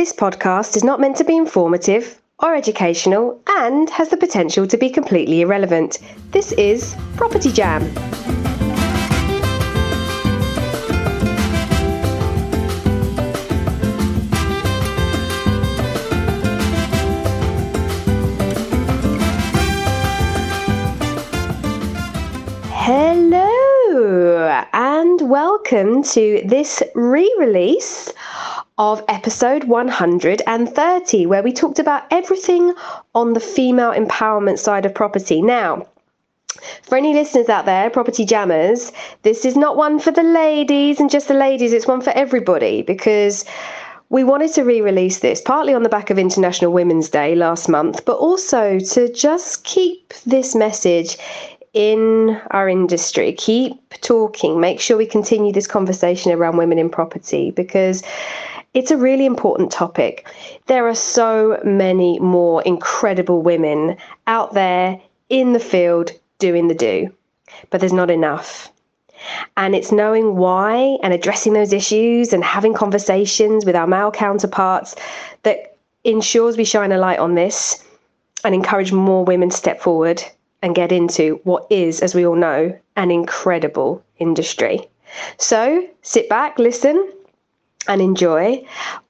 This podcast is not meant to be informative or educational and has the potential to be completely irrelevant. This is Property Jam. Hello, and welcome to this re release of episode 130, where we talked about everything on the female empowerment side of property. Now, for any listeners out there, property jammers, this is not one for the ladies and just the ladies, it's one for everybody because we wanted to re release this partly on the back of International Women's Day last month, but also to just keep this message in our industry. Keep talking. Make sure we continue this conversation around women in property because it's a really important topic. There are so many more incredible women out there in the field doing the do, but there's not enough. And it's knowing why and addressing those issues and having conversations with our male counterparts that ensures we shine a light on this and encourage more women to step forward and get into what is, as we all know, an incredible industry. So sit back, listen, and enjoy.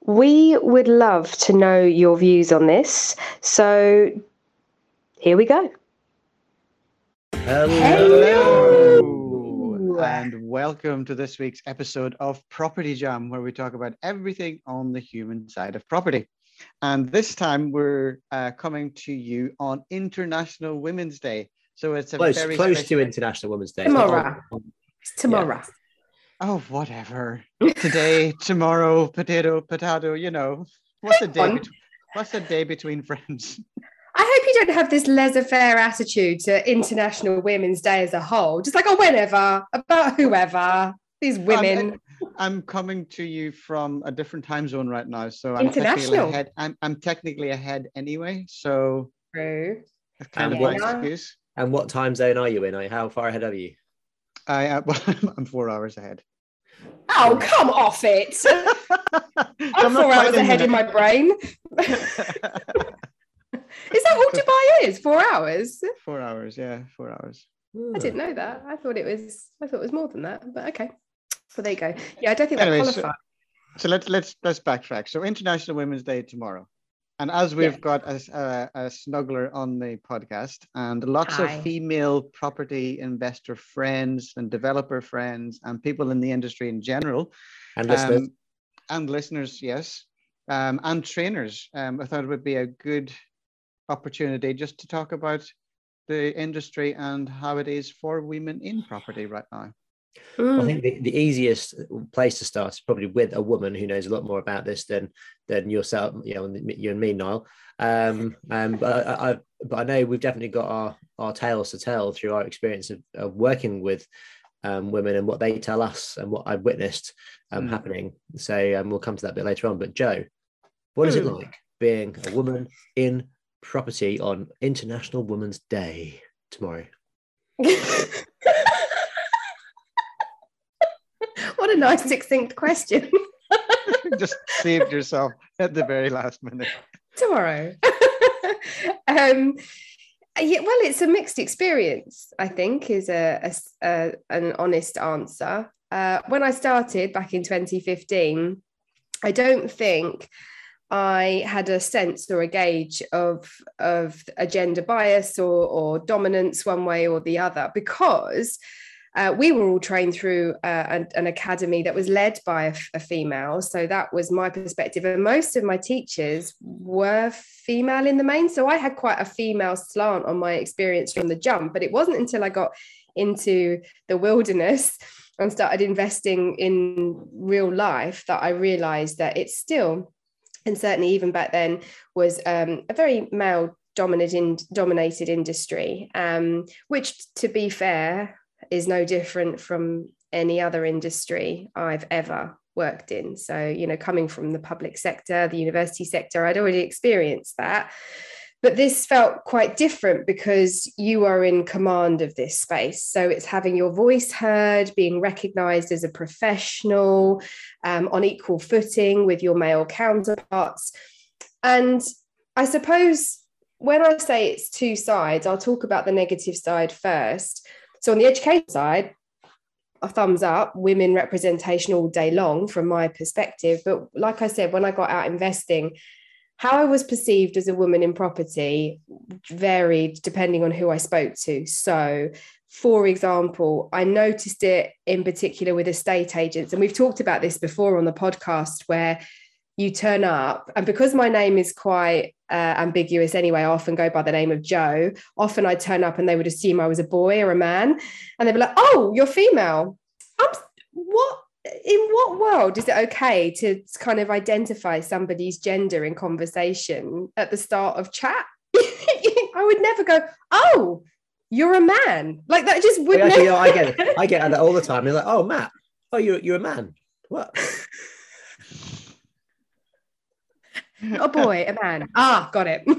We would love to know your views on this. So here we go. Hello. Hello. And welcome to this week's episode of Property Jam, where we talk about everything on the human side of property. And this time we're uh, coming to you on International Women's Day. So it's a close, very close special... to International Women's Day. Tomorrow. It's tomorrow. Yeah. Oh, whatever. Today, tomorrow, potato, potato, you know. What's a day between, what's a day between friends? I hope you don't have this laissez-faire attitude to International Women's Day as a whole. Just like, oh, whenever, about whoever, these women. I'm, I'm coming to you from a different time zone right now, so I'm international. Technically ahead. I'm, I'm technically ahead anyway, so true. That's kind and of my excuse. And what time zone are you in? How far ahead are you? I uh, well, I'm four hours ahead. Oh, come off it! I'm, four hours ahead in my brain. Is that what Dubai is? Four hours? Four hours, yeah, four hours. I didn't know that. I thought it was. I thought it was more than that. But okay. So there you go. Yeah, I don't think that qualifies. So, so let's let's let's backtrack. So International Women's Day tomorrow. And as we've yeah. got a, a, a, snuggler on the podcast and lots Hi. of female property investor friends and developer friends and people in the industry in general. And listeners. Um, and listeners, yes. Um, and trainers. Um, I thought it would be a good opportunity just to talk about the industry and how it is for women in property right now. Mm. I think the, the easiest place to start is probably with a woman who knows a lot more about this than than yourself, you know, you and me, Niall. Um, um, but I, I, but I know we've definitely got our our tales to tell through our experience of, of working with um, women and what they tell us and what I've witnessed um, mm. happening. So um, we'll come to that bit later on. But Jo, what is mm. it like being a woman in property on International Women's Day tomorrow? what a nice succinct question. Just saved yourself at the very last minute. Tomorrow. um, yeah, well, it's a mixed experience. I think is a, a, a an honest answer. Uh, when I started back in 2015, I don't think I had a sense or a gauge of of a gender bias or, or dominance one way or the other because uh, we were all trained through uh, an, an, academy that was led by a, a, female. So that was my perspective. And most of my teachers were female in the main. So I had quite a female slant on my experience from the jump. But it wasn't until I got into the wilderness and started investing in real life that I realized that it's still, and certainly even back then, was um, a very male dominated in, dominated industry um, which to be fair is no different from any other industry I've ever worked in. So, you know, coming from the public sector, the university sector, I'd already experienced that. but this felt quite different because you are in command of this space. So it's having your voice heard, being recognized as a professional um, on equal footing with your male counterparts. And I suppose when I say it's two sides, I'll talk about the negative side first. So on the education side, a thumbs up, women representation all day long from my perspective. But like I said, when I got out investing, how I was perceived as a woman in property varied depending on who I spoke to. So, for example, I noticed it in particular with estate agents, and we've talked about this before on the podcast where you turn up, and because my name is quite uh, ambiguous anyway, I often go by the name of Jo. Often I'd turn up and they would assume I was a boy or a man, and they'd be like, "Oh, you're female." I'm, what in what world is it okay to kind of identify somebody's gender in conversation at the start of chat? I would never go, oh, you're a man. Like that just would actually, never... I get it. I get that all the time. They're like, oh, Matt, oh, you're, you're a man. What? A boy, a man. Ah, got it.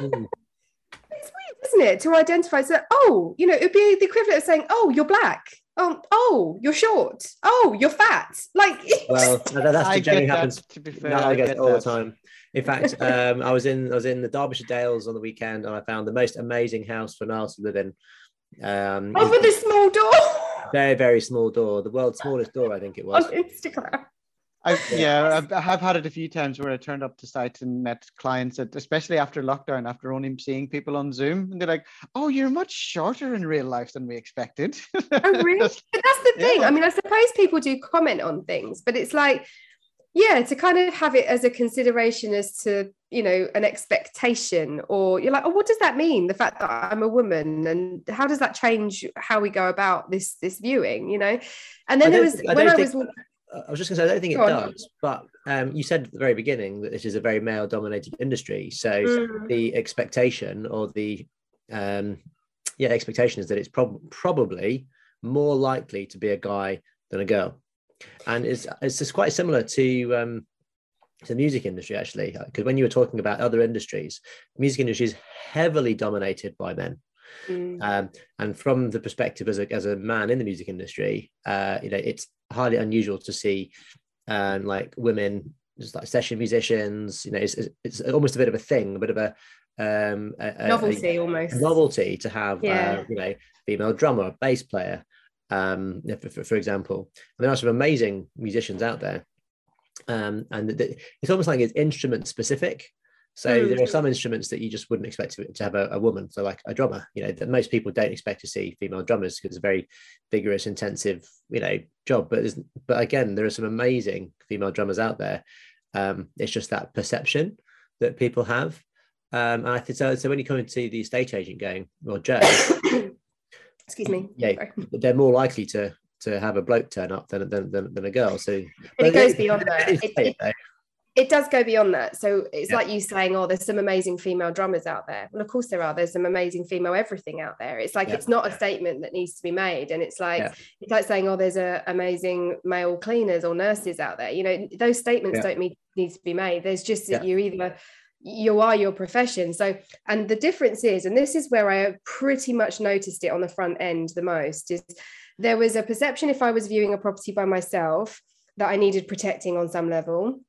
Mm. It's weird, isn't it? To identify so, oh, you know, it'd be the equivalent of saying, oh, you're black oh, oh, you're short. Oh, you're fat. Like, well, that's generally happens. That, to be fair, no, I, get, get all that. the time. In fact, um, I was in I was in the Derbyshire Dales on the weekend, and I found the most amazing house for Niles to live in. Um, Over the small door. Very, very small door. The world's smallest door, I think it was. On Instagram. I've, yeah, I've, I've had it a few times where I turned up to sites and met clients that, especially after lockdown, after only seeing people on Zoom, and they're like, "Oh, you're much shorter in real life than we expected." oh, really? But that's the thing. Yeah. I mean, I suppose people do comment on things, but it's like, yeah, to kind of have it as a consideration as to you know an expectation, or you're like, "Oh, what does that mean? The fact that I'm a woman, and how does that change how we go about this this viewing?" You know, and then there was I when I was. I was just going to say, I don't think it does, but um, you said at the very beginning that this is a very male dominated industry. So mm. the expectation or the, um, yeah, expectation is that it's prob- probably more likely to be a guy than a girl. And it's, it's just quite similar to, um, to the music industry, actually, because when you were talking about other industries, the music industry is heavily dominated by men. Mm. Um, and from the perspective as a, as a man in the music industry, uh, you know, it's highly unusual to see um, like women just like session musicians. You know, it's, it's almost a bit of a thing, a bit of a um, a, novelty a, almost novelty to have yeah. uh, you know female drummer, bass player, um, for, for, example. And there are some amazing musicians out there, um, and it's almost like it's instrument specific. So mm. there are some instruments that you just wouldn't expect to, to have a, a, woman. So like a drummer, you know, that most people don't expect to see female drummers because it's a very vigorous, intensive, you know, job. But but again, there are some amazing female drummers out there. Um, it's just that perception that people have. Um, and I think so. So when you come into the estate agent going, well, Jo, excuse me, yeah, Sorry. they're more likely to to have a bloke turn up than than, than, than a girl. So it goes beyond that. It, it, it does go beyond that. So it's yeah. like you saying, oh, there's some amazing female drummers out there. Well, of course there are. There's some amazing female everything out there. It's like yeah. it's not a statement that needs to be made. And it's like yeah. it's like saying, oh, there's a amazing male cleaners or nurses out there. You know, those statements don't need, need to be made. There's just that you either you are your profession. So, and the difference is, and this is where I pretty much noticed it on the front end the most, is there was a perception if I was viewing a property by myself that I needed protecting on some level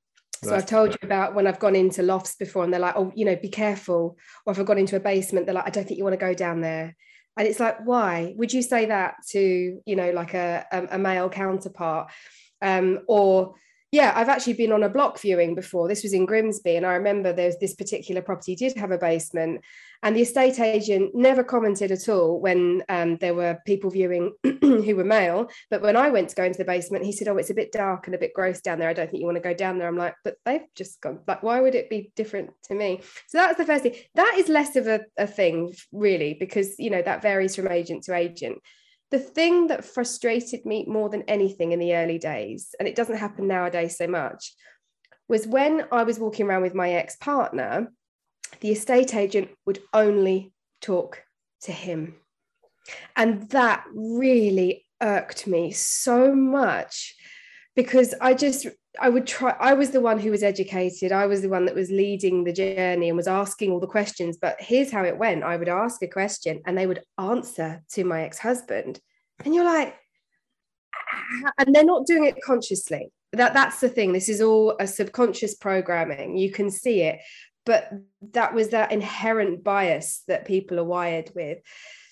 so right. I've told you about when I've gone into lofts before and they're like, oh, you know, be careful. Or if I've gone into a basement, they're like, I don't think you want to go down there. And it's like, why would you say that to, you know, like a, a, a male counterpart? Um, or yeah, I've actually been on a block viewing before. This was in Grimsby, and I remember there's this particular property did have a basement, and the estate agent never commented at all when um, there were people viewing who were male. But when I went to go into the basement, he said, "Oh, it's a bit dark and a bit gross down there. I don't think you want to go down there." I'm like, "But they've just gone. Like, why would it be different to me?" So that's the first thing. That is less of a, a thing, really, because you know that varies from agent to agent the thing that frustrated me more than anything in the early days, and it doesn't happen nowadays so much, was when I was walking around with my ex partner, the estate agent would only talk to him. And that really irked me so much because I just, I would try, I was the one who was educated. I was the one that was leading the journey and was asking all the questions. But here's how it went I would ask a question and they would answer to my ex husband. And you're like, ah, and they're not doing it consciously. That, that's the thing. This is all a subconscious programming. You can see it. But that was that inherent bias that people are wired with.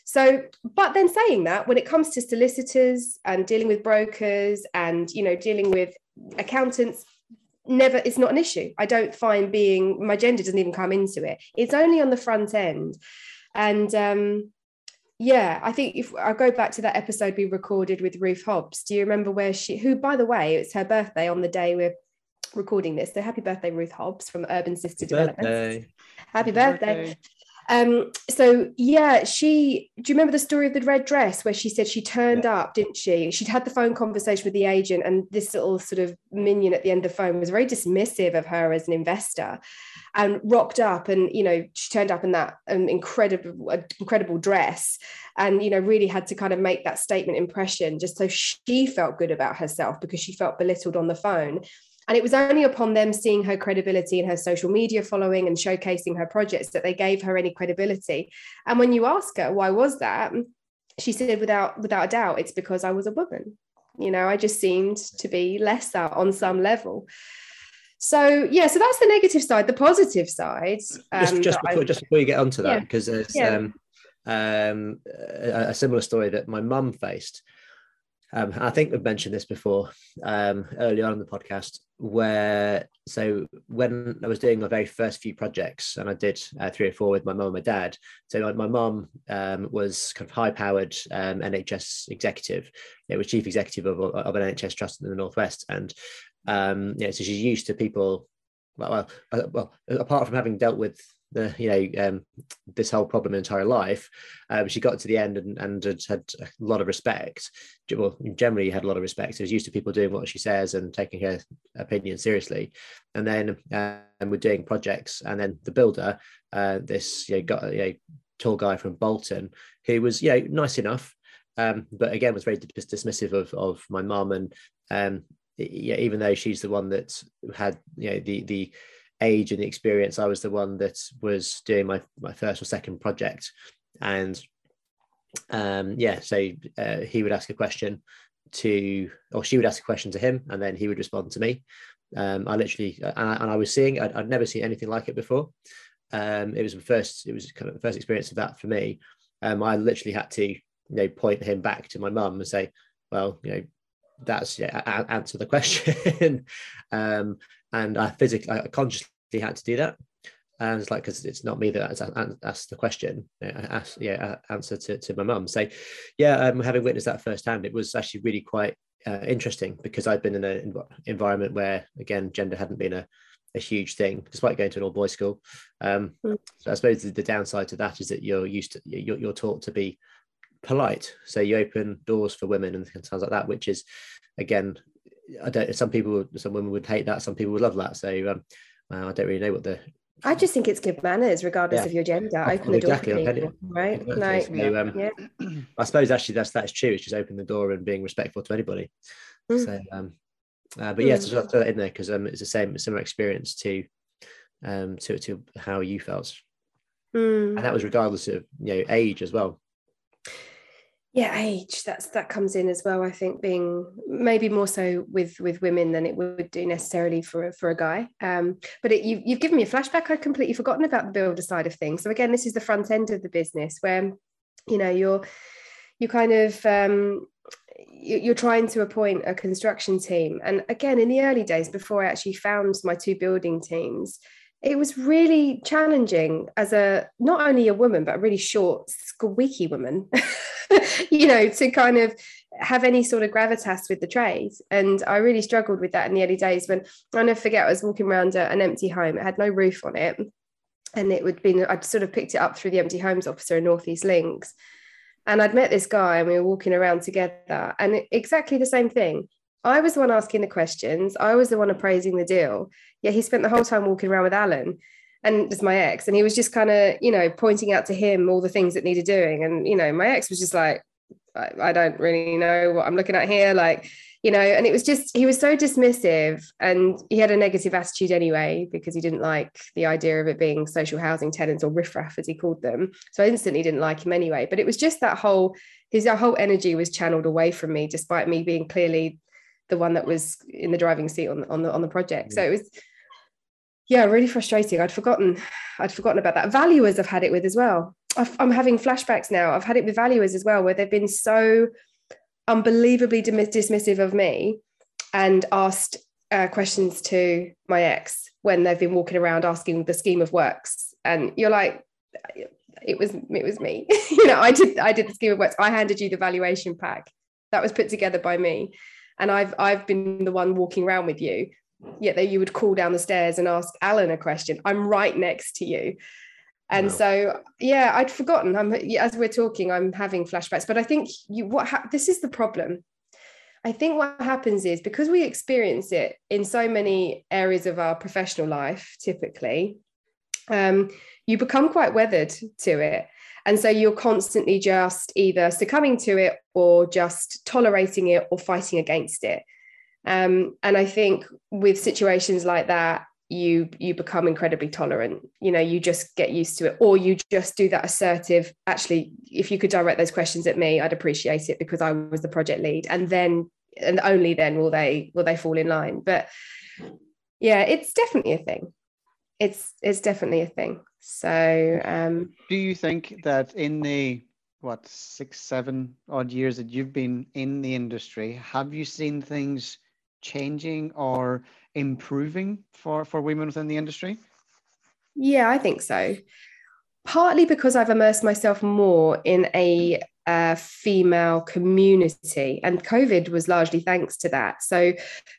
So, but then saying that, when it comes to solicitors and dealing with brokers and you know dealing with accountants, never it's not an issue. I don't find being my gender doesn't even come into it. It's only on the front end, and um, yeah, I think if I go back to that episode we recorded with Ruth Hobbs, do you remember where she? Who, by the way, it's her birthday on the day we're recording this. So happy birthday, Ruth Hobbs from Urban Sister Development. Happy birthday. birthday. Um, so yeah, she do you remember the story of the red dress where she said she turned yeah. up, didn't she? She'd had the phone conversation with the agent, and this little sort of minion at the end of the phone was very dismissive of her as an investor and rocked up and you know she turned up in that um, incredible uh, incredible dress and you know really had to kind of make that statement impression just so she felt good about herself because she felt belittled on the phone and it was only upon them seeing her credibility in her social media following and showcasing her projects that they gave her any credibility. And when you ask her why was that, she said without without a doubt, it's because I was a woman. You know, I just seemed to be lesser on some level. So yeah, so that's the negative side. The positive side. Um, just, just before, I, just before you get onto that, because yeah, there's yeah. um, um, a, a, similar story that my mum faced. Um, I think we've mentioned this before um, early on in the podcast, where so when I was doing my very first few projects, and I did uh, three or four with my mum and my dad. So my, mum um, was kind of high-powered um, NHS executive. It was chief executive of, of an NHS trust in the northwest, and um, yeah, so she's used to people. Well, well, uh, well, apart from having dealt with the you know um, this whole problem entire life. Um, she got to the end and, and had, a lot of respect. Well, generally had a lot of respect. She was used to people doing what she says and taking her opinion seriously. And then um, we're doing projects, and then the builder, uh, this you know, got you know, tall guy from Bolton, who was you know nice enough, um, but again was very dismissive of of my mum and um, yeah, even though she's the one that had you know the the age and the experience, I was the one that was doing my my first or second project, and um, yeah, so uh, he would ask a question to, or she would ask a question to him, and then he would respond to me. Um, I literally, and I, and I was seeing, I'd, I'd, never seen anything like it before. Um, it was the first, it was kind of the first experience of that for me. Um, I literally had to, you know, point him back to my mum and say, well, you know, that's yeah, answer the question. um, and I physically, I consciously had to do that. And it's like, because it's not me that asked the question, ask, yeah, answer to, to my mum. So, yeah, um, having witnessed that firsthand, it was actually really quite uh, interesting because I'd been in an environment where, again, gender hadn't been a, a huge thing, despite going to an all boys school. Um, mm. So I suppose the, the, downside to that is that you're used to you're, you're taught to be polite. So you open doors for women and things like that, which is again, I don't. Some people, some women would hate that. Some people would love that. So um, well, I don't really know what the. I just think it's good manners, regardless yeah. of your gender. Oh, open the door exactly, for people, right? Exactly. so, um, yeah. I suppose actually that's that's true. It's just open the door and being respectful to anybody. Mm. So, um, uh, but yeah, mm. so throw that in there because um, it's the same similar experience to um to to how you felt, mm. and that was regardless of you know age as well yeah age that's that comes in as well i think being maybe more so with with women than it would do necessarily for for a guy. Um, but it, you, you've given me a flashback i'd completely forgotten about the builder side of things. So again this is the front end of the business where you know you're you kind of um, you're trying to appoint a construction team. And again in the early days before i actually found my two building teams it was really challenging as a not only a woman but a really short squeaky woman you know to kind of have any sort of gravitas with the trade. And i really struggled with that in the early days when i never forget i was walking around an empty home. It had no roof on it. And it would be i'd sort of picked it up through the empty homes officer in northeast Lincs. And i'd met this guy and we were walking around together. And exactly the same thing I was the one asking the questions. I was the one appraising the deal. Yeah, he spent the whole time walking around with Alan and as my ex, and he was just kind of, you know, pointing out to him all the things that needed doing. And, you know, my ex was just like, I, I don't really know what I'm looking at here. Like, you know, and it was just, he was so dismissive and he had a negative attitude anyway, because he didn't like the idea of it being social housing tenants or riffraff, as he called them. So I instantly didn't like him anyway. But it was just that whole, his whole energy was channeled away from me, despite me being clearly the one that was in the driving seat on, on the on the project. So it was yeah, really frustrating. I'd forgotten, I'd forgotten about that. Valuers I've had it with as well. i am having flashbacks now. I've had it with valuers as well, where they've been so unbelievably dismissive of me and asked uh, questions to my ex when they've been walking around asking the scheme of works. And you're like, it was it was me. you know, I did I did the scheme of works. I handed you the valuation pack that was put together by me, and I've I've been the one walking around with you yet that you would call down the stairs and ask Alan a question. I'm right next to you. And wow. so, yeah, I'd forgotten. I'm as we're talking, I'm having flashbacks. But I think you what ha- this is the problem. I think what happens is because we experience it in so many areas of our professional life, typically, um, you become quite weathered to it. And so you're constantly just either succumbing to it or just tolerating it or fighting against it. Um, and I think with situations like that, you you become incredibly tolerant. You know, you just get used to it, or you just do that assertive. Actually, if you could direct those questions at me, I'd appreciate it because I was the project lead, and then and only then will they will they fall in line. But yeah, it's definitely a thing. It's it's definitely a thing. So, um, do you think that in the what six seven odd years that you've been in the industry, have you seen things? changing or improving for, for women within the industry? Yeah, I think so. Partly because I've immersed myself more in a female community, and COVID was largely thanks to that. So,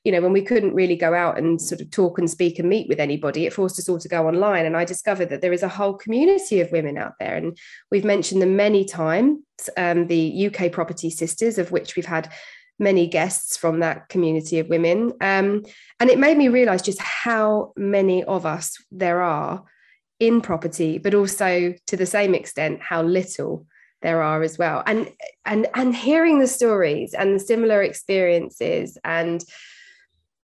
you know, when we couldn't really go out and sort of talk and speak and meet with anybody, it forced us all to go online. And I discovered that there is a whole community of women out there, and we've mentioned them many times. Um, the UK Property Sisters, of which we've had many guests from that community of women. Um, and it made me realize just how many of us there are in property, but also to the same extent, how little there are as well. And and and hearing the stories and the similar experiences and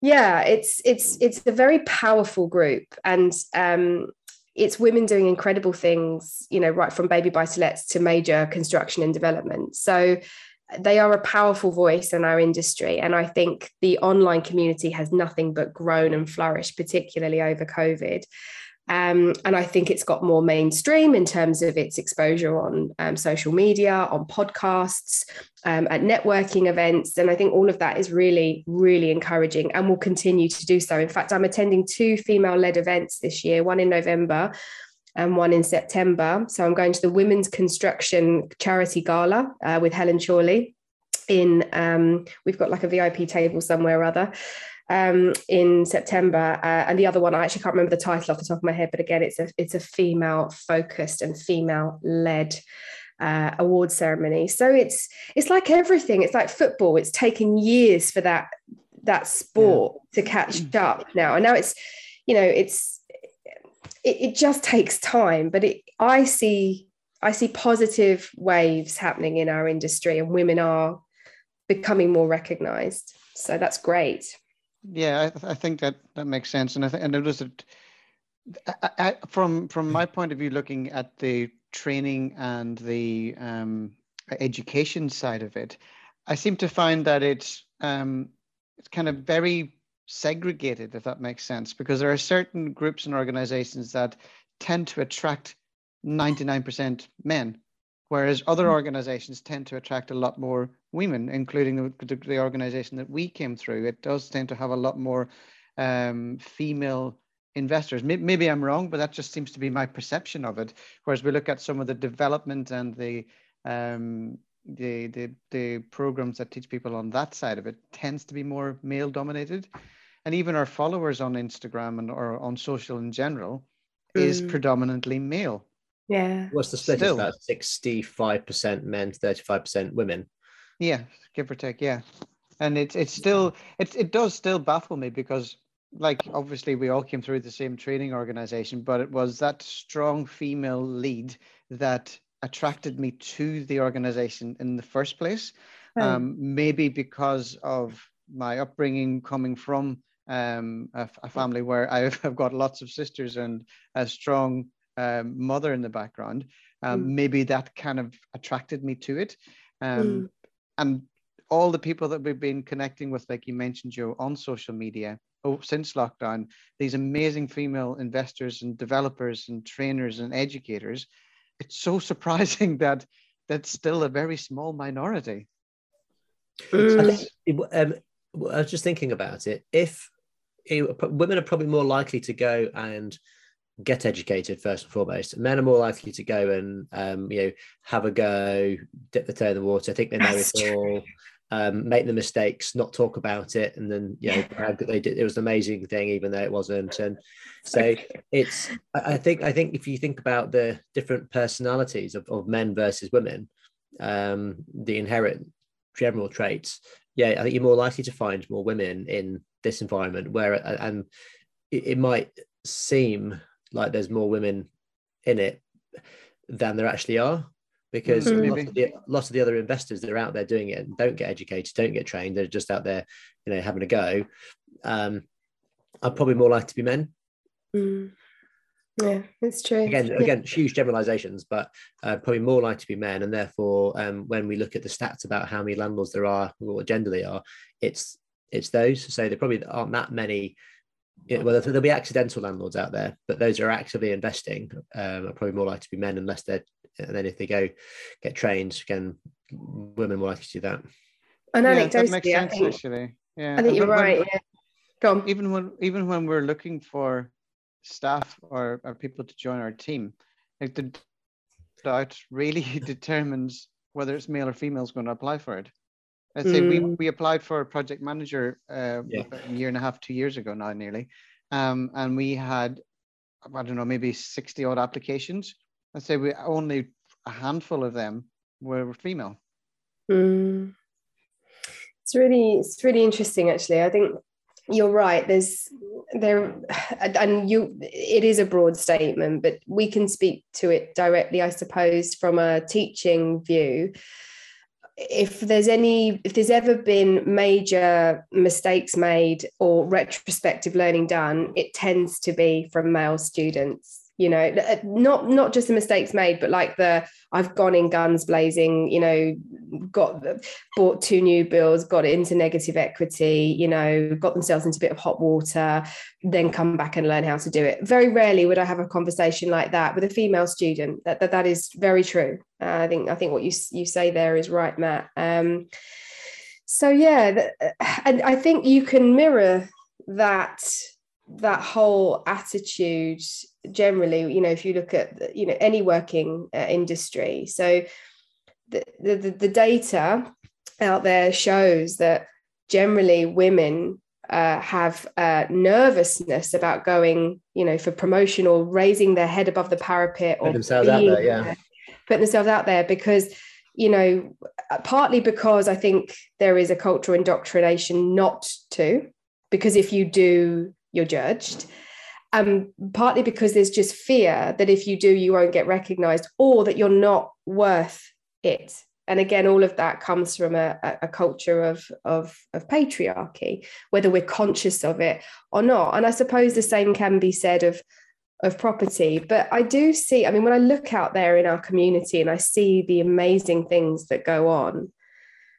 yeah, it's it's it's a very powerful group. And um, it's women doing incredible things, you know, right from baby buy to to major construction and development. So they are a powerful voice in our industry. And I think the online community has nothing but grown and flourished, particularly over COVID. Um, and I think it's got more mainstream in terms of its exposure on um, social media, on podcasts, um, at networking events. And I think all of that is really, really encouraging and will continue to do so. In fact, I'm attending two female led events this year, one in November and one in September. So I'm going to the Women's Construction Charity Gala uh, with Helen Chorley. In um, we've got like a VIP table somewhere or other um, in September, uh, and the other one I actually can't remember the title off the top of my head, but again, it's a it's a female focused and female led. Uh, award ceremony so it's it's like everything it's like football it's taken years for that that sport yeah. to catch mm. up now and now it's you know it's it, it just takes time but it i see i see positive waves happening in our industry and women are becoming more recognized so that's great yeah i, th- I think that that makes sense and i think i notice that I, I, from from my point of view looking at the training and the um, education side of it i seem to find that it's um, it's kind of very segregated, if that makes sense, because there are certain groups and organizations that tend to attract 99% men, whereas other hmm. organizations tend to attract a lot more women, including the, the organization that we came through. It does tend to have a lot more um, female investors. Maybe I'm wrong, but that just seems to be my perception of it. Whereas we look at some of the development and the um, the, the the programs that teach people on that side of it tends to be more male dominated and even our followers on Instagram and or on social in general mm. is predominantly male. Yeah. What's the split? Still. It's about sixty-five percent men, thirty-five percent women. Yeah, give or take. Yeah, and it's it's still it it does still baffle me because like obviously we all came through the same training organization, but it was that strong female lead that attracted me to the organization in the first place. Um, maybe because of my upbringing coming from um, a, a, family where I've, I've, got lots of sisters and a strong um, mother in the background, um, mm. maybe that kind of attracted me to it. Um, mm. And all the people that we've been connecting with, like you mentioned, Jo, on social media oh, since lockdown, these amazing female investors and developers and trainers and educators, it's so surprising that that's still a very small minority. Mm. Um, I was just thinking about it. If women are probably more likely to go and get educated first and foremost. Men are more likely to go and um, you know have a go, dip the toe in the water, think they know That's it true. all, um, make the mistakes, not talk about it, and then you know they did. It was an amazing thing, even though it wasn't. And so it's. I think. I think if you think about the different personalities of, of men versus women, um, the inherent general traits. Yeah, I think you're more likely to find more women in this environment where and it, it might seem like there's more women in it than there actually are because mm-hmm. lots, of the, lots, of the, other investors that are out there doing it and don't get educated, don't get trained, they're just out there, you know, having a go, um, are probably more likely to be men. Mm. Yeah, it's true. Again, yeah. again, huge generalizations, but uh, probably more likely to be men. And therefore, um, when we look at the stats about how many landlords there are, what gender they are, it's it's those. So there probably aren't that many. You know, well, there'll be accidental landlords out there, but those are actively investing um, are probably more likely to be men unless they're. And then if they go get trained, again, women more likely to do that. And yeah, that makes sense, I think, actually. Yeah, I think you're right. When, yeah. Go on. Even when even when we're looking for staff or, or people to join our team, like the doubt really determines whether it's male or female is going to apply for it. I'd say mm. we, we applied for a project manager uh, yeah. a year and a half, two years ago now, nearly. Um, and we had, I don't know, maybe 60 odd applications. I'd say we only a handful of them were female. Mm. It's really, it's really interesting, actually. I think you're right. There's there, and you, it is a broad statement, but we can speak to it directly, I suppose, from a teaching view if there's any if there's ever been major mistakes made or retrospective learning done it tends to be from male students you know uh, not not just the mistakes made but like the i've gone in guns blazing you know got bought two new bills got into negative equity you know got themselves into a bit of hot water then come back and learn how to do it. Very rarely would i have a conversation like that with a female student. That that, that is very true. Uh, i think i think what you you say there is right matt. Um, so yeah uh, and i think you can mirror that that whole attitude generally you know if you look at you know any working uh, industry so the, the the data out there shows that generally women uh, have uh, nervousness about going you know for promotion or raising their head above the parapet or themselves out there, yeah. putting themselves out there because you know partly because i think there is a cultural indoctrination not to because if you do you're judged um, partly because there's just fear that if you do, you won't get recognized or that you're not worth it. And again, all of that comes from a, a culture of, of, of patriarchy, whether we're conscious of it or not. And I suppose the same can be said of, of property. But I do see, I mean, when I look out there in our community and I see the amazing things that go on,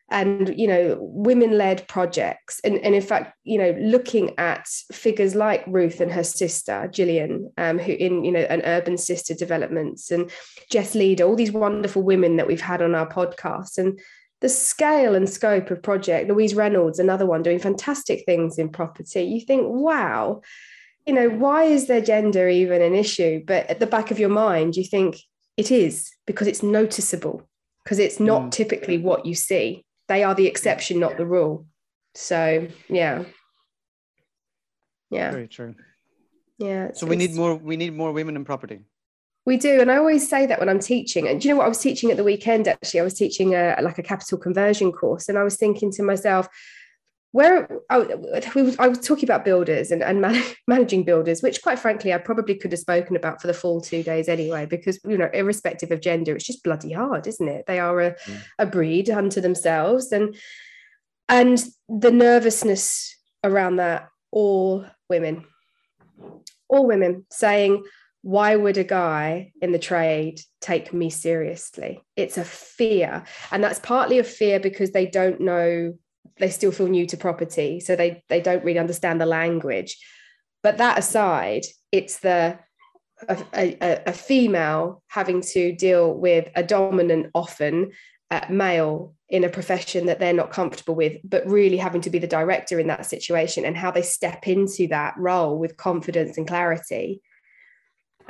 and you know women-led projects. And, and in fact you know looking at figures like ruth and her sister gillian um, who in you know an urban sister developments and jess leader all these wonderful women that we've had on our podcast. And the scale and scope of project louise reynolds another one doing fantastic things in property. You think wow you know why is their gender even an issue? But at the back of your mind you think it is because it's noticeable because it's not mm. typically what you see they are the exception, not the rule. So yeah. Yeah. Very true. Yeah. So we need more we need more women in property. We do, and I always say that when I'm teaching. And do you know what I was teaching at the weekend? Actually, I was teaching a like a capital conversion course, and I was thinking to myself, where I, I was talking about builders and, and man, managing builders, which quite frankly, I probably could have spoken about for the full two days anyway, because, you know, irrespective of gender, it's just bloody hard, isn't it? They are a, mm. a breed unto themselves. And and the nervousness around that all women all women saying why would a guy in the trade take me seriously it's a fear and that's partly a fear because they don't know they still feel new to property so they they don't really understand the language but that aside it's the a, a, a female having to deal with a dominant often uh, male in a profession that they're not comfortable with, but really having to be the director in that situation and how they step into that role with confidence and clarity.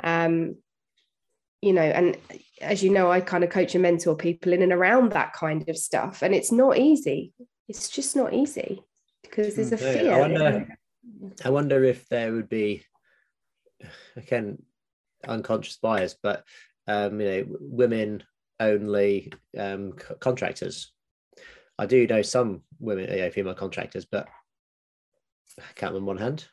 Um, you know, and as you know, I kind of coach and mentor people in and around that kind of stuff, and it's not easy. It's just not easy because there's a fear. I wonder, I wonder if there would be, again, unconscious bias, but um, you know, women only um, contractors. I do know some women, you know, female contractors, but I can't on one hand.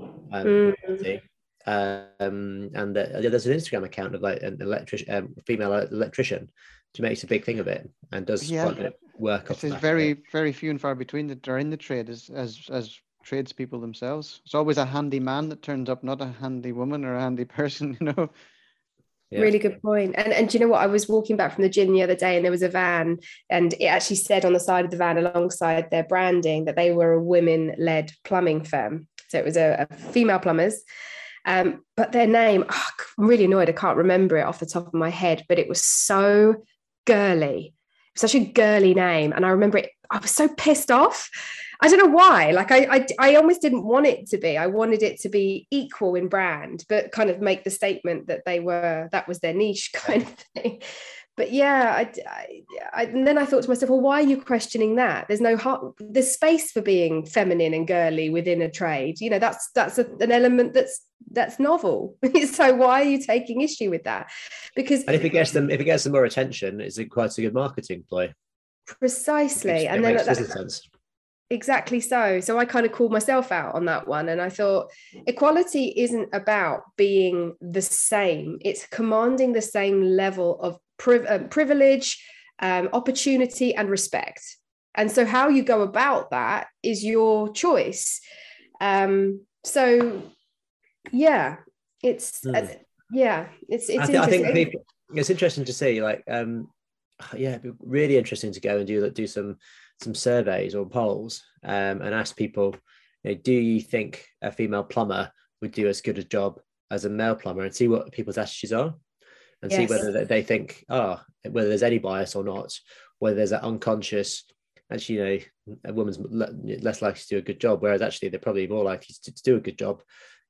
Um, mm. Um, and uh, there's an Instagram account of like an electric um, female electrician who makes a big thing of it and does yeah. quite a bit of work. It's very, very few and far between that are in the trade as as as tradespeople themselves. It's always a handy man that turns up, not a handy woman or a handy person, you know. Yeah. Really good point. And and do you know what? I was walking back from the gym the other day and there was a van and it actually said on the side of the van alongside their branding that they were a women-led plumbing firm. So it was a, a female plumbers. Um, but their name, oh, I'm really annoyed. I can't remember it off the top of my head, but it was so girly. Such a girly name. And I remember it, I was so pissed off I don't know why. Like I, I, I almost didn't want it to be. I wanted it to be equal in brand, but kind of make the statement that they were that was their niche kind of thing. But yeah, I, I, I and then I thought to myself, well, why are you questioning that? There's no heart, there's space for being feminine and girly within a trade. You know, that's that's a, an element that's that's novel. so why are you taking issue with that? Because and if it gets them, if it gets them more attention, it's quite a good marketing play Precisely, and then that, sense Exactly so. So I kind of called myself out on that one. And I thought equality isn't about being the same, it's commanding the same level of priv- uh, privilege, um, opportunity, and respect. And so how you go about that is your choice. Um, so, yeah, it's, mm. uh, yeah, it's, it's I, th- I think people, it's interesting to see, like, um, yeah, really interesting to go and do do some some surveys or polls um, and ask people, you know, do you think a female plumber would do as good a job as a male plumber, and see what people's attitudes are, and yes. see whether they think, oh, whether there's any bias or not, whether there's an unconscious. Actually, you know, a woman's less likely to do a good job, whereas actually they're probably more likely to, to do a good job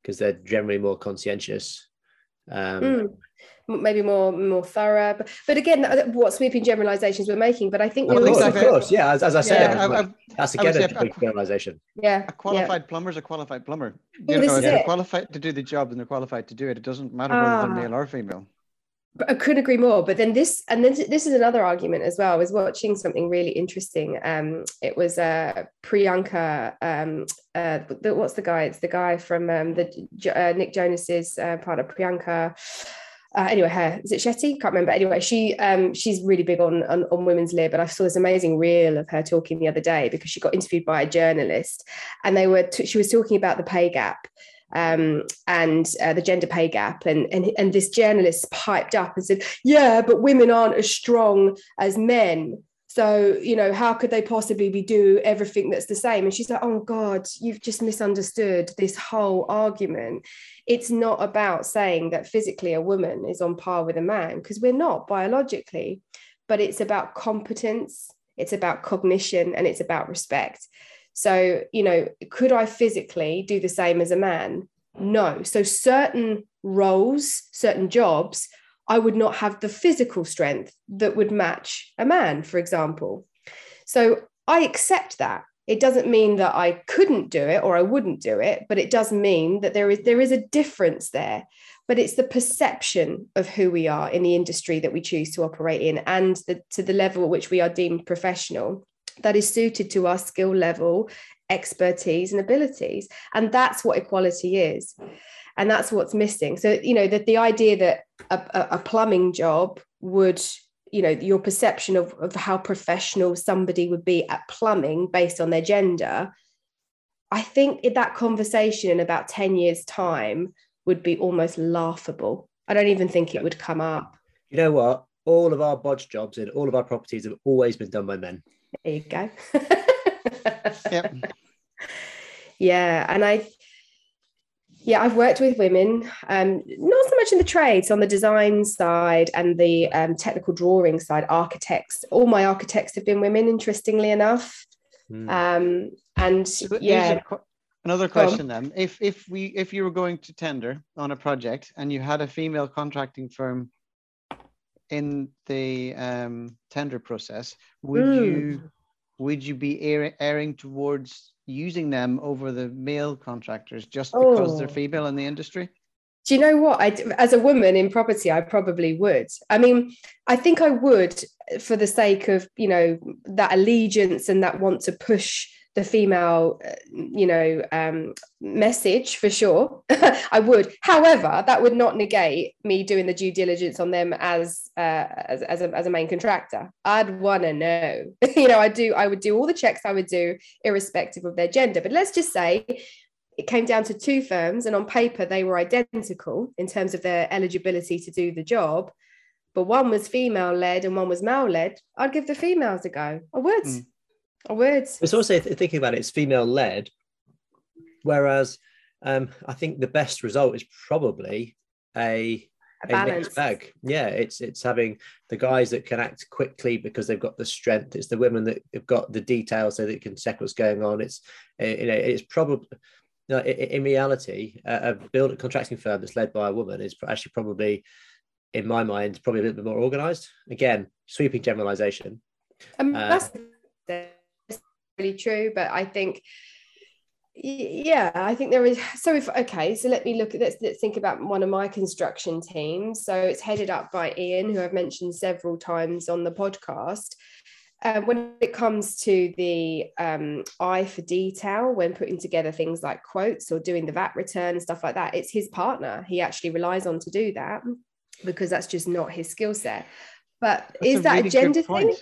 because they're generally more conscientious um, mm maybe more more thorough. But, but again, what sweeping generalizations we're making. But I think of course, of course, yeah. As, as I said, yeah, I, I, that's again a big generalization. Yeah, a qualified yeah. plumber is a qualified plumber. You well, know, if they're qualified to do the job, and they're qualified to do it. It doesn't matter whether they're ah. male or female. I couldn't agree more. But then this, and then this is another argument as well. I was watching something really interesting. Um, it was uh, Priyanka. Um, uh, the, what's the guy? It's the guy from um, the uh, Nick Jonas's uh, part of Priyanka uh, anyway, her is it Shetty? Can't remember. Anyway, she um, she's really big on, on, on women's lib, and I saw this amazing reel of her talking the other day because she got interviewed by a journalist, and they were t- she was talking about the pay gap. Um, and uh, the gender pay gap, and, and and this journalist piped up and said, "Yeah, but women aren't as strong as men." So, you know, how could they possibly be do everything that's the same? And she's like, oh God, you've just misunderstood this whole argument. It's not about saying that physically a woman is on par with a man, because we're not biologically, but it's about competence, it's about cognition, and it's about respect. So, you know, could I physically do the same as a man? No. So, certain roles, certain jobs I would not have the physical strength that would match a man, for example. So I accept that. It doesn't mean that I couldn't do it or I wouldn't do it, but it does mean that there is there is a difference there. But it's the perception of who we are in the industry that we choose to operate in and the, to the level at which we are deemed professional that is suited to our skill level, expertise, and abilities. And that's what equality is. And that's what's missing. So you know that the idea that a, a plumbing job would you know your perception of, of how professional somebody would be at plumbing based on their gender i think that conversation in about 10 years time would be almost laughable. I don't even think it would come up. You know what? All of our bodge jobs in all of our properties have always been done by men there you go yep. yeah and i yeah, I've worked with women, um, not so much in the trades, on the design side and the um, technical drawing side, architects. All my architects have been women, interestingly enough. Mm. Um, and so yeah. Another question then: If if we if you were going to tender on a project and you had a female contracting firm in the um, tender process, would mm. you would you be erring towards using them over the male contractors just because oh. they're female in the industry? Do you know what? I, as a woman in property, I probably would. I mean, I think I would for the sake of you know that allegiance and that want to push the female, uh, you know, um, message for sure. I would. However, that would not negate me doing the due diligence on them as uh, as, as, a, as a main contractor. I'd want to know. you know, I do. I would do all the checks I would do, irrespective of their gender. But let's just say it came down to two firms, and on paper they were identical in terms of their eligibility to do the job. But one was female led and one was male led. I'd give the females a go. I would. Mm words. It's also thinking about it, it's female led, whereas um, I think the best result is probably a a, a mixed bag. Yeah, it's it's having the guys that can act quickly because they've got the strength. It's the women that have got the details so they can check what's going on. It's eh, you know it's probably you know, in reality a build contracting firm that's led by a woman is actually probably in my mind probably a little bit more organized. Again, sweeping generalization. Um, uh, that's really true but i think yeah i think there is so if okay so let me look at let's let's think about one of my construction teams. So it's headed up by ian who i've mentioned several times on the podcast. Uh, when it comes to the um, eye for detail when putting together things like quotes or doing the vat return and stuff like that it's his partner. He actually relies on to do that because that's just not his skill set. But that's is a that really a gender thing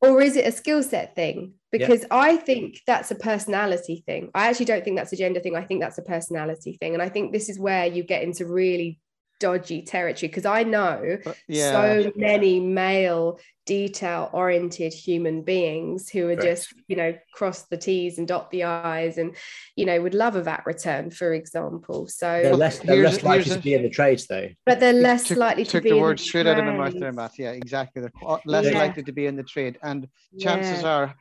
or is it a skill set thing? Because yeah. i think that's a personality thing. I actually don't think that's a gender thing. I think that's a personality thing. And i think this is where you get into really dodgy territory because I know uh, yeah. so many male detail oriented human beings who are just you know cross the t's and dot the i's and you know would love a vat return for example. So they're less, they're less likely to be in the trades though. But they're less took, likely to be the word straight out of my mouth there matt yeah exactly. They're uh, less yeah. likely to be in the trade. And chances yeah. are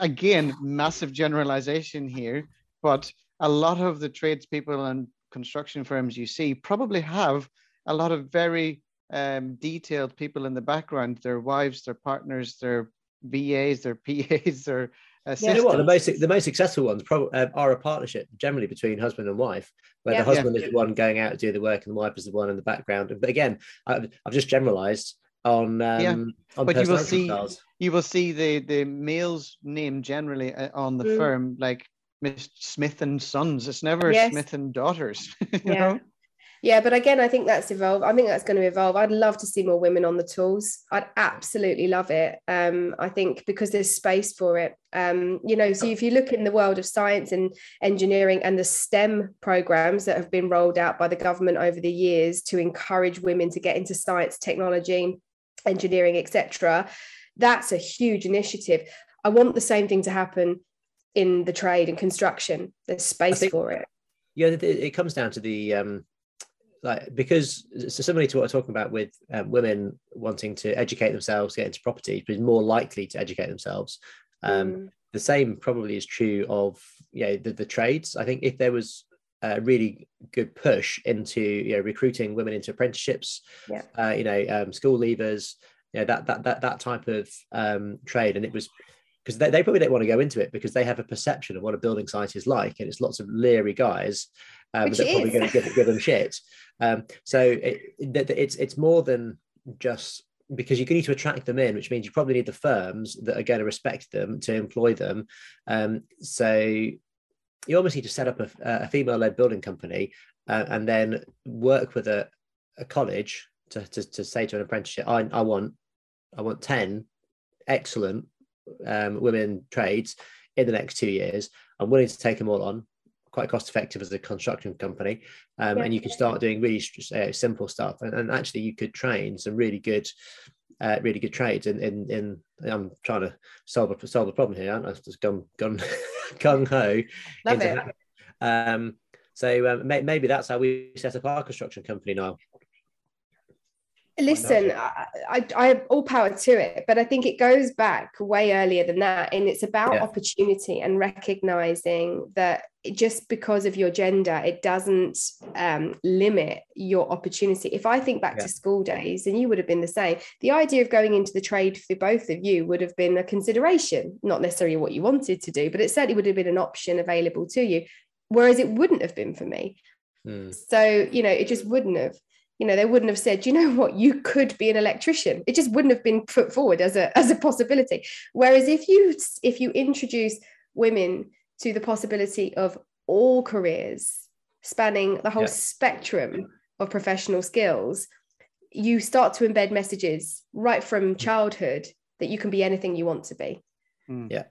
again massive generalization here but a lot of the tradespeople and construction firms you see probably have a lot of very um, detailed people in the background, their wives, their partners, their VAs, their PAs, their assistants. You know what? The most the most successful ones probably uh, are a partnership, generally between husband and wife, where yeah. the husband yeah. is the one going out to do the work and the wife is the one in the background. But again, I've, I've just generalized on um, yeah. on but you will see styles. you will see the the male's name generally uh, on the mm. firm like Miss Smith and Sons. It's never yes. Smith and Daughters. yeah. Know? Yeah, but again, I think that's evolved. I think that's going to evolve. I'd love to see more women on the tools. I'd absolutely love it. Um, I think because there's space for it. Um, you know, so if you look in the world of science and engineering and the STEM programs that have been rolled out by the government over the years to encourage women to get into science, technology, engineering, etc., that's a huge initiative. I want the same thing to happen in the trade and construction. There's space think, for it. Yeah, it, it, comes down to the um, like because so similarly to what I'm talking about with um, women wanting to educate themselves, get into property, but more likely to educate themselves. Um, mm. The same probably is true of yeah the, the trades. I think if there was a really good push into you know recruiting women into apprenticeships, yeah. uh, you know um, school leavers, you know that that that that type of um, trade, and it was because they, they probably don't want to go into it because they have a perception of what a building site is like, and it's lots of leery guys um, that are probably going to give, give them shit. Um, so it, it, it's it's more than just because you need to attract them in, which means you probably need the firms that are going to respect them to employ them. Um, so you almost need to set up a, a female-led building company uh, and then work with a, a college to, to, to say to an apprenticeship, I, I want I want 10 excellent um, women trades in the next two years. I'm willing to take them all on, quite cost effective as a construction company. Um, yeah. And you can start doing really uh, simple stuff. And, and, actually, you could train some really good. Uh, really good trades in, in in I'm trying to solve a solve a problem here. aren't I? just gone gone gung ho. Love it. Um, so um, may, maybe that's how we set up our construction company now. Listen, I, I, I, have all power to it, but I think it goes back way earlier than that. And it's about yeah. opportunity and recognizing that just because of your gender, it doesn't um, limit your opportunity. If I think back yeah. to school days, and you would have been the same, the idea of going into the trade for both of you would have been a consideration, not necessarily what you wanted to do, but it certainly would have been an option available to you. Whereas it wouldn't have been for me. Mm. So, you know, it just wouldn't have you know they wouldn't have said you know what? You could be an electrician. It just wouldn't have been put forward as a as a possibility. Whereas if you if you introduce women to the possibility of all careers spanning the whole yeah. spectrum of professional skills you start to embed messages right from childhood that you can be anything you want to be. Mm. yeah.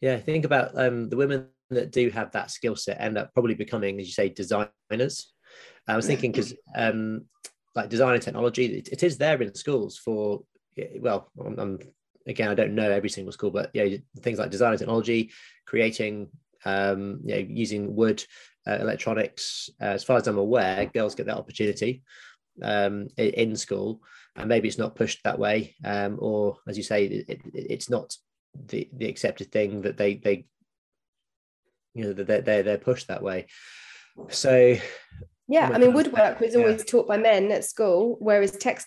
Yeah think about um, the women that do have that skill set end up probably becoming as you say designers I was thinking because um, like design and technology, it, it is there in schools for well, I'm, I'm, again I don't know every single school, but yeah, things like design and technology, creating, um, you know, using wood, uh, electronics. Uh, as far as I'm aware, girls get that opportunity um, in school, and maybe it's not pushed that way, um, or as you say, it, it, it's not the the accepted thing that they they you know they're, they're pushed that way. So yeah, I mean, woodwork was always yeah. taught by men at school, whereas textiles.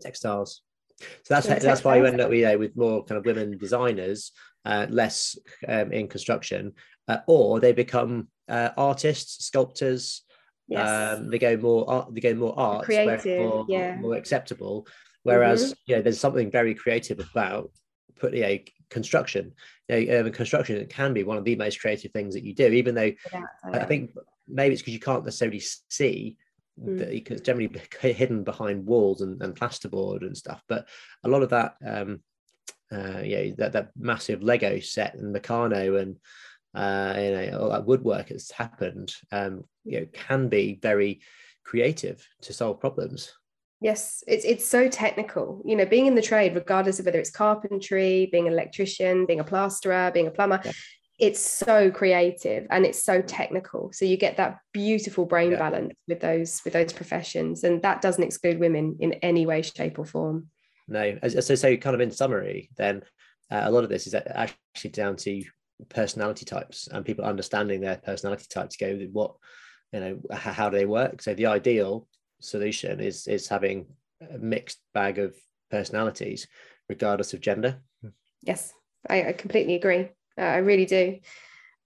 Textiles. So that's that's why you end up with, you know, with more kind of women designers, uh, less um, in construction, uh, or they become uh, artists, sculptors. Yes. Um, they go more art. They go more art, creative, more, yeah, more acceptable. Whereas, mm-hmm. you know, there's something very creative about put you know, construction. You know, um, construction can be one of the most creative things that you do, even though yeah, I think maybe it's because you can't necessarily see mm. that you can generally hidden behind walls and, and plasterboard and stuff. But a lot of that, um, uh, yeah, that, that massive Lego set and Meccano and uh, you know all that woodwork that's happened, um, you know, can be very creative to solve problems. Yes, it's it's so technical. You know, being in the trade, regardless of whether it's carpentry, being an electrician, being a plasterer, being a plumber, yeah it's so creative and it's so technical. So you get that beautiful brain yeah. balance with those with those professions and that doesn't exclude women in any way shape or form. No so so kind of in summary then uh, a lot of this is actually down to personality types and people understanding their personality types go with what you know how do they work. So the ideal solution is is having a mixed bag of personalities regardless of gender. Yes I, I completely agree uh, I really do.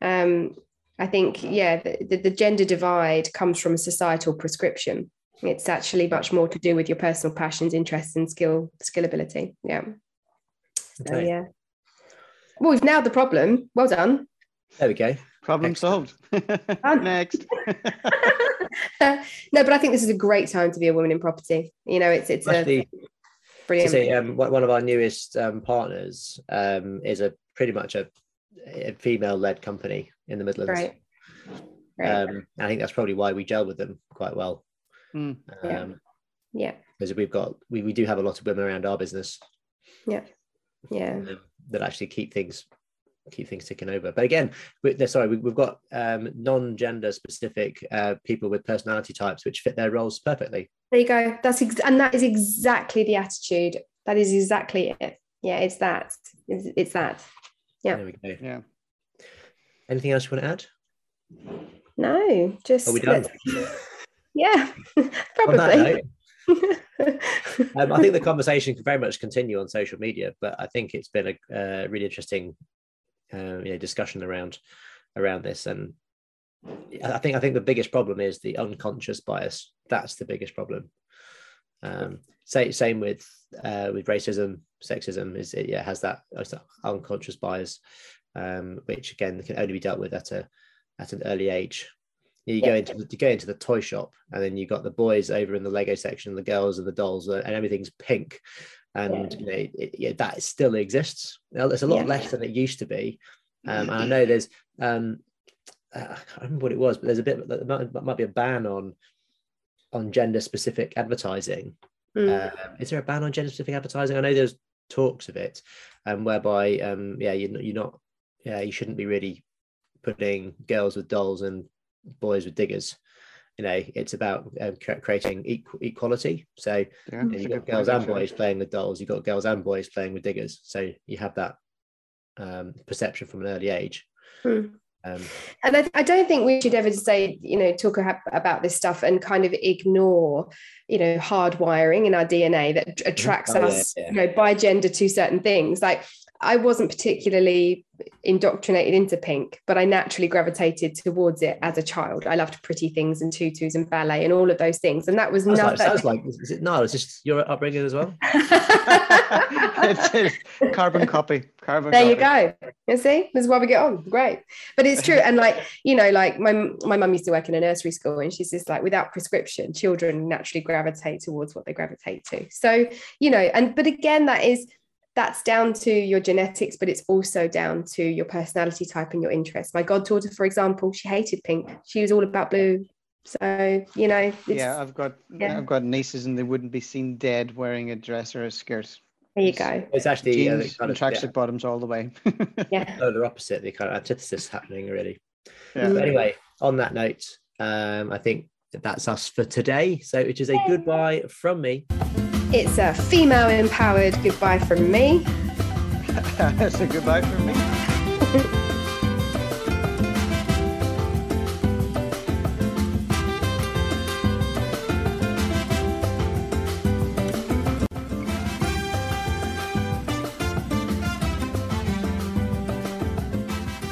Um, I think, yeah, the, the, gender divide comes from a societal prescription. It's actually much more to do with your personal passions, interests, and skill skill ability. Yeah. So, okay. yeah. Well, we've nailed the problem. Well done. There we go. Problem solved. Next. no, but I think this is a great time to be a woman in property. You know, it's it's a brilliant. Say, um, one of our newest um, partners um, is a pretty much a a female-led company in the Midlands. Right. right. Um, I think that's probably why we gel with them quite well. Mm. Um, yeah. Because we've got we, we do have a lot of women around our business. Yeah. Yeah. That actually keep things keep things ticking over. But again, we, sorry, we, have got um, non-gender specific uh, people with personality types which fit their roles perfectly. There you go. That's ex- and that is exactly the attitude. That is exactly it. Yeah, it's that. It's, it's that. Yeah. There we go. Yeah. Anything else you want to add? No, just. Are we done? yeah, probably. um, I think the conversation can very much continue on social media, but I think it's been a uh, really interesting, uh, you know, discussion around around this, and I think I think the biggest problem is the unconscious bias. That's the biggest problem. Um, say, same with uh, with racism, sexism is it yeah has that unconscious bias, um, which again can only be dealt with at a at an early age. You yeah. go into the, you go into the toy shop, and then you got the boys over in the Lego section, the girls and the dolls, uh, and everything's pink. And yeah. you know it, it, that still exists. Now, there's a lot yeah. less than it used to be. Um, and I know there's um, uh, I can't remember what it was, but there's a bit that might, might be a ban on on gender specific advertising. Mm. Uh, is there a ban on gender specific advertising? I know there's talks of it, um, whereby um, yeah, you're not, you're not yeah, you shouldn't be really putting girls with dolls and boys with diggers. You know, it's about um, creating equal, equality. So yeah, you've got girls and boys playing with dolls. You've got girls and boys playing with diggers. So you have that um, perception from an early age. Hmm. Um, and I, I, don't think we should ever say, you know, talk about this stuff and kind of ignore, you know, hardwiring in our DNA that attracts oh, us, yeah, yeah. you know, by gender to certain things. Like I wasn't particularly indoctrinated into pink, but I naturally gravitated towards it as a child. I loved pretty things and tutus and ballet and all of those things. And that was sounds Like, sounds like is it no, it's just your upbringing as well. it's, carbon copy. Carbon. Copy. There copy. you go. You see, this is why we get on. Great, but it's true. And like you know, like my my mum used to work in a nursery school, and she's just like, without prescription, children naturally gravitate towards what they gravitate to. So you know, and but again, that is that's down to your genetics, but it's also down to your personality type and your interests. My goddaughter, for example, she hated pink. She was all about blue. So you know. Yeah, I've got yeah. I've got nieces, and they wouldn't be seen dead wearing a dress or a skirt. There you go. It's actually Jeans, kind of tracksuit yeah. bottoms all the way. yeah. No, they're opposite. The kind of antithesis happening already. Yeah. But anyway, on that note, um, I think that's us for today. So it is a goodbye from me. It's a female empowered goodbye from me. That's a goodbye from me.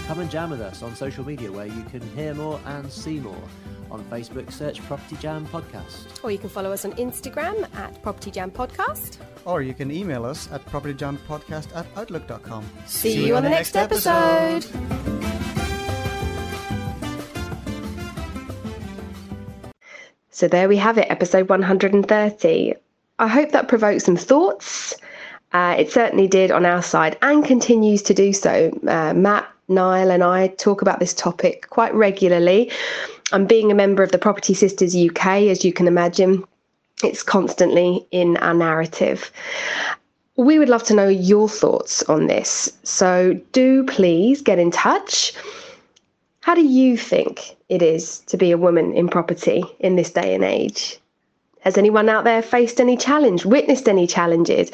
Come and jam with us on social media where you can hear more and see more. On Facebook, search Property Jam Podcast. Or you can follow us on Instagram at Property Jam Podcast. Or you can email us at propertyjampodcast at outlook.com. See, See you, on the next, next episode. episode. So there we have it, episode 130. I hope that provoked some thoughts. Uh, it certainly did on our side and continues to do so. Uh, Matt, Niall, and I talk about this topic quite regularly. And being a member of the Property Sisters UK, as you can imagine, it's constantly in our narrative. We would love to know your thoughts on this. So do please get in touch. How do you think it is to be a woman in property in this day and age? Has anyone out there faced any challenge, witnessed any challenges?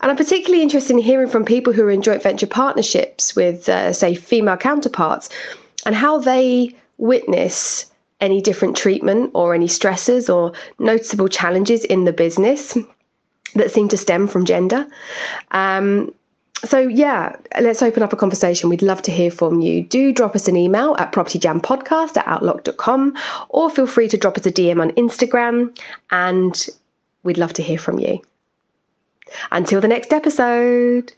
And I'm particularly interested in hearing from people who are in joint venture partnerships with, uh, say, female counterparts and how they witness any different treatment or any stresses or noticeable challenges in the business that seem to stem from gender. Um, so yeah, let's open up a conversation. We'd love to hear from you. Do drop us an email at propertyjampodcast at outlook.com or feel free to drop us a DM on Instagram and we'd love to hear from you. Until the next episode.